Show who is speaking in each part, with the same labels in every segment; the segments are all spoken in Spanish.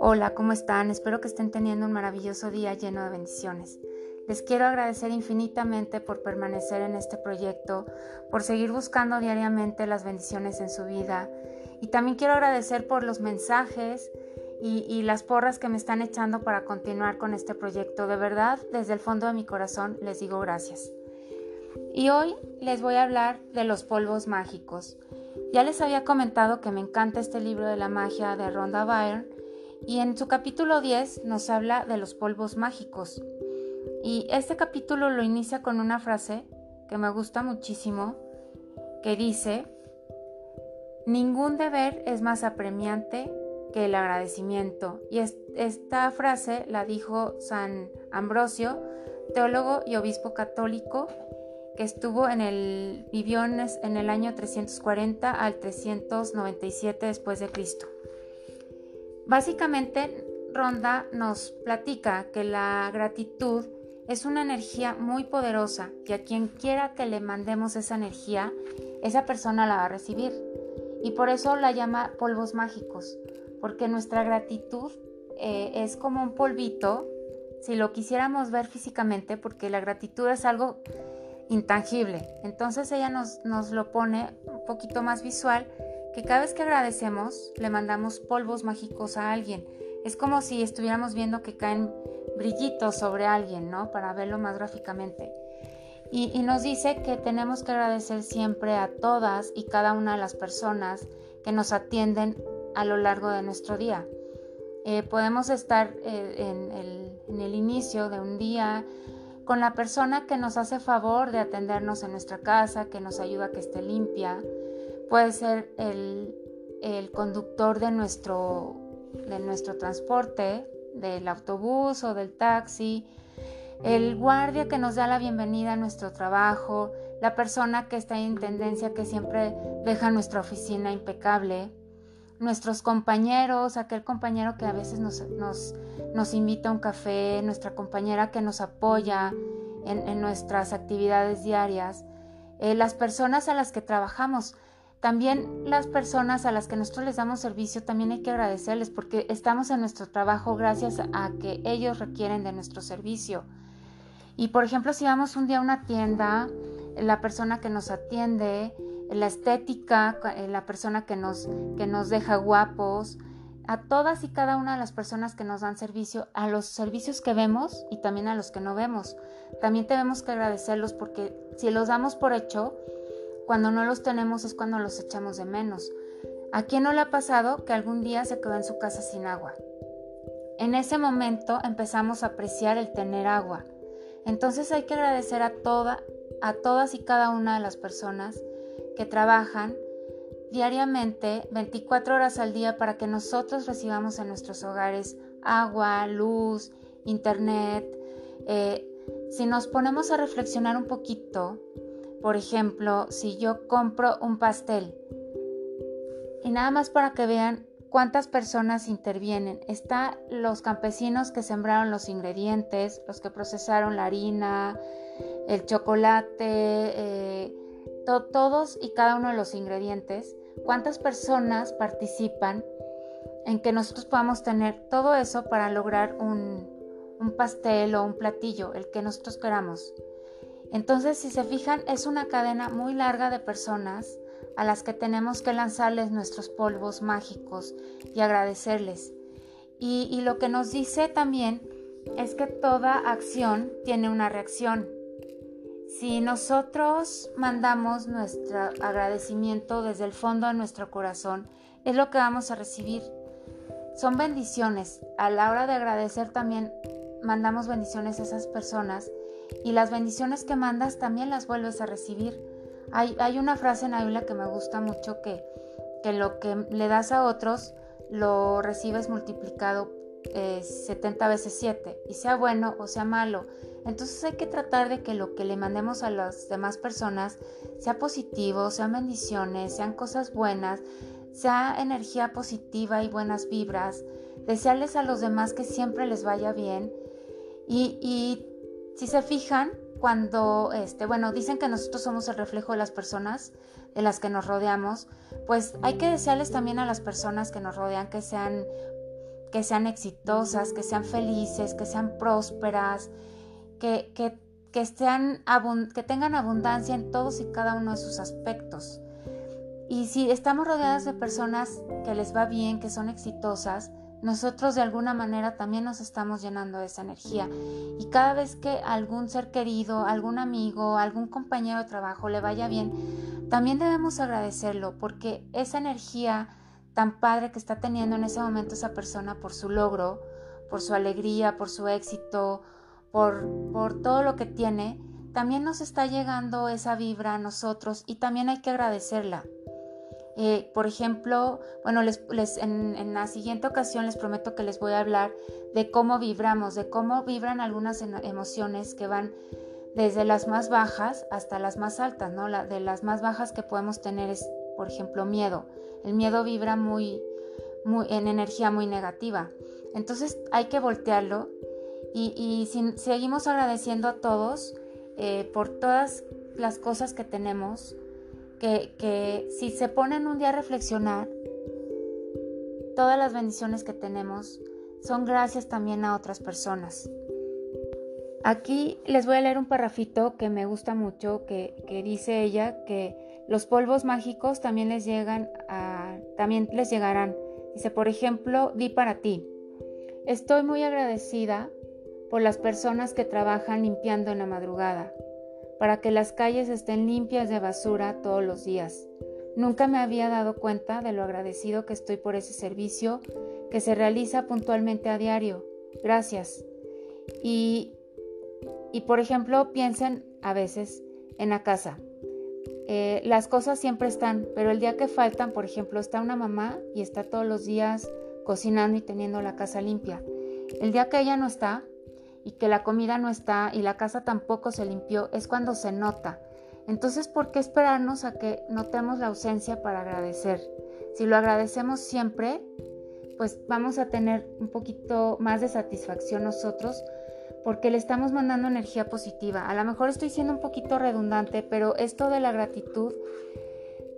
Speaker 1: Hola, ¿cómo están? Espero que estén teniendo un maravilloso día lleno de bendiciones. Les quiero agradecer infinitamente por permanecer en este proyecto, por seguir buscando diariamente las bendiciones en su vida y también quiero agradecer por los mensajes y, las porras que me están echando para continuar con este proyecto. De verdad, desde el fondo de mi corazón les digo gracias. Y hoy les voy a hablar de los polvos mágicos. Ya les había comentado que me encanta este libro de la magia de Rhonda Byrne y en su capítulo 10 nos habla de los polvos mágicos. Y este capítulo lo inicia con una frase que me gusta muchísimo, que dice, ningún deber es más apremiante que el agradecimiento. Y esta frase la dijo San Ambrosio, teólogo y obispo católico, estuvo en el, vivió en el año 340 al 397 después de Cristo. Básicamente, Ronda nos platica que la gratitud es una energía muy poderosa y a quien quiera que le mandemos esa energía, esa persona la va a recibir. Y por eso la llama polvos mágicos, porque nuestra gratitud eh, es como un polvito, si lo quisiéramos ver físicamente, porque la gratitud es algo intangible. Entonces ella nos, nos lo pone un poquito más visual que cada vez que agradecemos le mandamos polvos mágicos a alguien. Es como si estuviéramos viendo que caen brillitos sobre alguien, ¿no? Para verlo más gráficamente. Y, nos dice que tenemos que agradecer siempre a todas y cada una de las personas que nos atienden a lo largo de nuestro día. Eh, podemos estar eh, en, el, en el inicio de un día con la persona que nos hace favor de atendernos en nuestra casa, que nos ayuda a que esté limpia, puede ser el, conductor de nuestro, de nuestro transporte, del autobús o del taxi, el guardia que nos da la bienvenida a nuestro trabajo, la persona que está en intendencia que siempre deja nuestra oficina impecable, nuestros compañeros, aquel compañero que a veces nos, nos, invita a un café, nuestra compañera que nos apoya en, nuestras actividades diarias, eh, las personas a las que trabajamos. También las personas a las que nosotros les damos servicio, también hay que agradecerles porque estamos en nuestro trabajo gracias a que ellos requieren de nuestro servicio. Y por ejemplo, si vamos un día a una tienda, la persona que nos atiende, la estética, eh, la persona que nos, que nos deja guapos, a todas y cada una de las personas que nos dan servicio, a los servicios que vemos y también a los que no vemos. También tenemos que agradecerlos porque si los damos por hecho, cuando no los tenemos es cuando los echamos de menos. ¿A quién no le ha pasado que algún día se quedó en su casa sin agua? En ese momento empezamos a apreciar el tener agua. Entonces hay que agradecer a, toda, a todas y cada una de las personas que trabajan diariamente 24 horas al día para que nosotros recibamos en nuestros hogares agua, luz, internet. Eh, si nos ponemos a reflexionar un poquito, por ejemplo, si yo compro un pastel y nada más para que vean cuántas personas intervienen. Está los campesinos que sembraron los ingredientes, los que procesaron la harina, el chocolate, eh, todos y cada uno de los ingredientes. ¿Cuántas personas participan en que nosotros podamos tener todo eso para lograr un, un pastel o un platillo, el que nosotros queramos? Entonces, si se fijan, es una cadena muy larga de personas a las que tenemos que lanzarles nuestros polvos mágicos y agradecerles. Y, lo que nos dice también es que toda acción tiene una reacción. Si nosotros mandamos nuestro agradecimiento desde el fondo de nuestro corazón, es lo que vamos a recibir. Son bendiciones. A la hora de agradecer también mandamos bendiciones a esas personas y las bendiciones que mandas también las vuelves a recibir. Hay, una frase en la Biblia que me gusta mucho que, que lo que le das a otros lo recibes multiplicado 70 eh, veces 7, y sea bueno o sea malo. Entonces hay que tratar de que lo que le mandemos a las demás personas sea positivo, sean bendiciones, sean cosas buenas, sea energía positiva y buenas vibras, desearles a los demás que siempre les vaya bien y, y si se fijan, cuando, este, bueno, dicen que nosotros somos el reflejo de las personas de las que nos rodeamos, pues hay que desearles también a las personas que nos rodean que sean que sean exitosas, que sean felices, que sean prósperas, que, que, que, tengan abundancia en todos y cada uno de sus aspectos. Y si estamos rodeadas de personas que les va bien, que son exitosas, nosotros de alguna manera también nos estamos llenando de esa energía. Y cada vez que algún ser querido, algún amigo, algún compañero de trabajo le vaya bien, también debemos agradecerlo porque esa energía tan padre que está teniendo en ese momento esa persona por su logro, por su alegría, por su éxito, por, por todo lo que tiene, también nos está llegando esa vibra a nosotros y también hay que agradecerla. Eh, por ejemplo, bueno, les, en, la siguiente ocasión les prometo que les voy a hablar de cómo vibramos, de cómo vibran algunas emociones que van desde las más bajas hasta las más altas, ¿no? La, de las más bajas que podemos tener es, por ejemplo, miedo. El miedo vibra muy, en energía muy negativa. Entonces hay que voltearlo y, seguimos agradeciendo a todos eh, por todas las cosas que tenemos, que, si se ponen un día a reflexionar, todas las bendiciones que tenemos son gracias también a otras personas. Aquí les voy a leer un parrafito que me gusta mucho, que, que, dice ella que los polvos mágicos también les llegan a, también les llegarán. Dice, por ejemplo, di para ti. Estoy muy agradecida por las personas que trabajan limpiando en la madrugada, para que las calles estén limpias de basura todos los días. Nunca me había dado cuenta de lo agradecido que estoy por ese servicio que se realiza puntualmente a diario. Gracias. Y, y por ejemplo, piensen a veces en la casa. Eh, las cosas siempre están, pero el día que faltan, por ejemplo, está una mamá y está todos los días cocinando y teniendo la casa limpia. El día que ella no está, y que la comida no está y la casa tampoco se limpió, es cuando se nota. Entonces, ¿por qué esperarnos a que notemos la ausencia para agradecer? Si lo agradecemos siempre, pues vamos a tener un poquito más de satisfacción nosotros porque le estamos mandando energía positiva. A lo mejor estoy siendo un poquito redundante, pero esto de la gratitud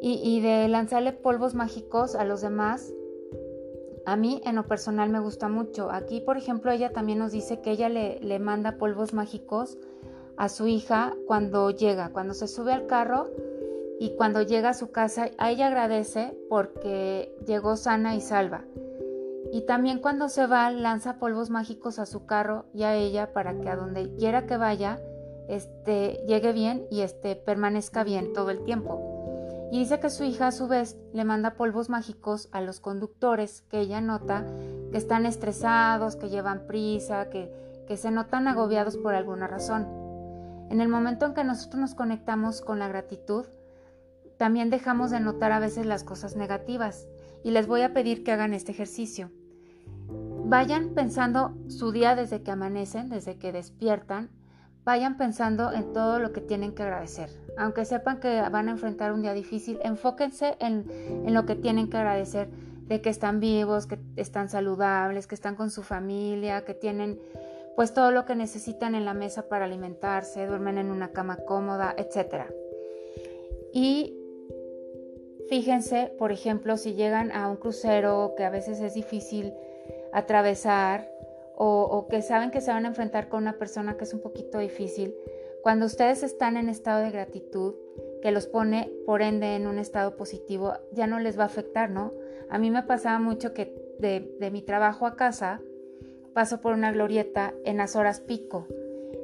Speaker 1: y, de lanzarle polvos mágicos a los demás a mí en lo personal me gusta mucho. Aquí, por ejemplo, ella también nos dice que ella le manda polvos mágicos a su hija cuando llega, cuando se sube al carro y cuando llega a su casa, a ella agradece porque llegó sana y salva. Y también cuando se va, lanza polvos mágicos a su carro y a ella para que a donde quiera que vaya, este, llegue bien y este, permanezca bien todo el tiempo y dice que su hija a su vez le manda polvos mágicos a los conductores que ella nota que están estresados, que llevan prisa, que, que se notan agobiados por alguna razón. En el momento en que nosotros nos conectamos con la gratitud, también dejamos de notar a veces las cosas negativas y les voy a pedir que hagan este ejercicio. Vayan pensando su día desde que amanecen, desde que despiertan, vayan pensando en todo lo que tienen que agradecer. Aunque sepan que van a enfrentar un día difícil, enfóquense en, lo que tienen que agradecer, de que están vivos, que están saludables, que están con su familia, que tienen pues todo lo que necesitan en la mesa para alimentarse, duermen en una cama cómoda, etc. Y fíjense, por ejemplo, si llegan a un crucero que a veces es difícil atravesar, o, que saben que se van a enfrentar con una persona que es un poquito difícil, cuando ustedes están en estado de gratitud, que los pone por ende en un estado positivo, ya no les va a afectar, ¿no? A mí me pasaba mucho que de, mi trabajo a casa paso por una glorieta en las horas pico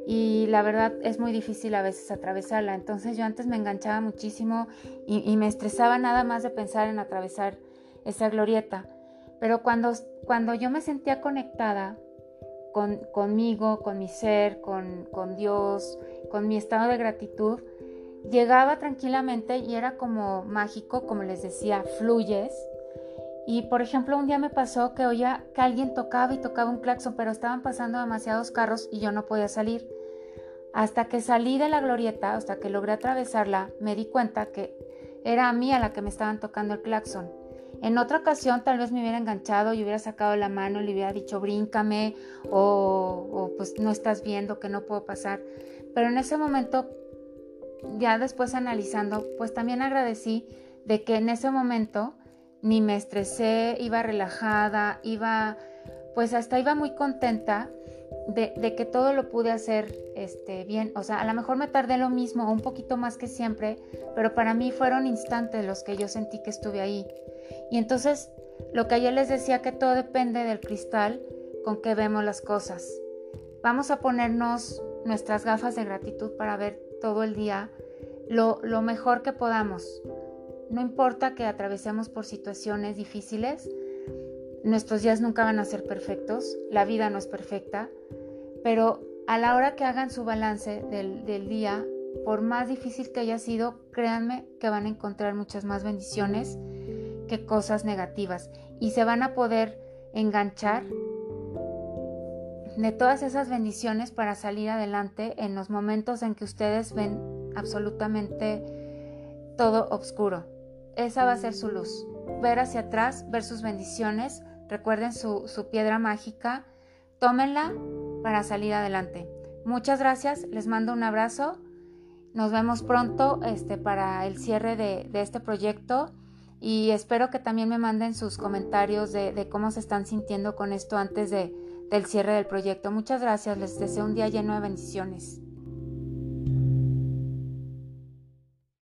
Speaker 1: y la verdad es muy difícil a veces atravesarla. Entonces yo antes me enganchaba muchísimo y, y, me estresaba nada más de pensar en atravesar esa glorieta. Pero cuando, cuando yo me sentía conectada con, conmigo, con mi ser, con, con Dios, con mi estado de gratitud, llegaba tranquilamente y era como mágico, como les decía, fluyes. Y por ejemplo, un día me pasó que oía que alguien tocaba y tocaba un claxon, pero estaban pasando demasiados carros y yo no podía salir. Hasta que salí de la glorieta, hasta que logré atravesarla, me di cuenta que era a mí a la que me estaban tocando el claxon. En otra ocasión tal vez me hubiera enganchado y hubiera sacado la mano y le hubiera dicho bríncame o, pues no estás viendo que no puedo pasar. Pero en ese momento, ya después analizando, pues también agradecí de que en ese momento ni me estresé, iba relajada, iba, pues hasta iba muy contenta de, que todo lo pude hacer este, bien. O sea, a lo mejor me tardé lo mismo, un poquito más que siempre, pero para mí fueron instantes los que yo sentí que estuve ahí. Y entonces, lo que ayer les decía que todo depende del cristal con que vemos las cosas. Vamos a ponernos nuestras gafas de gratitud para ver todo el día lo, mejor que podamos. No importa que atravesemos por situaciones difíciles, nuestros días nunca van a ser perfectos, la vida no es perfecta, pero a la hora que hagan su balance del día, por más difícil que haya sido, créanme que van a encontrar muchas más bendiciones que cosas negativas y se van a poder enganchar de todas esas bendiciones para salir adelante en los momentos en que ustedes ven absolutamente todo oscuro. Esa va a ser su luz. Ver hacia atrás, ver sus bendiciones. Recuerden su, piedra mágica. Tómenla para salir adelante. Muchas gracias. Les mando un abrazo. Nos vemos pronto este, para el cierre de, este proyecto y espero que también me manden sus comentarios de, de cómo se están sintiendo con esto antes de, del cierre del proyecto. Muchas gracias. Les deseo un día lleno de bendiciones.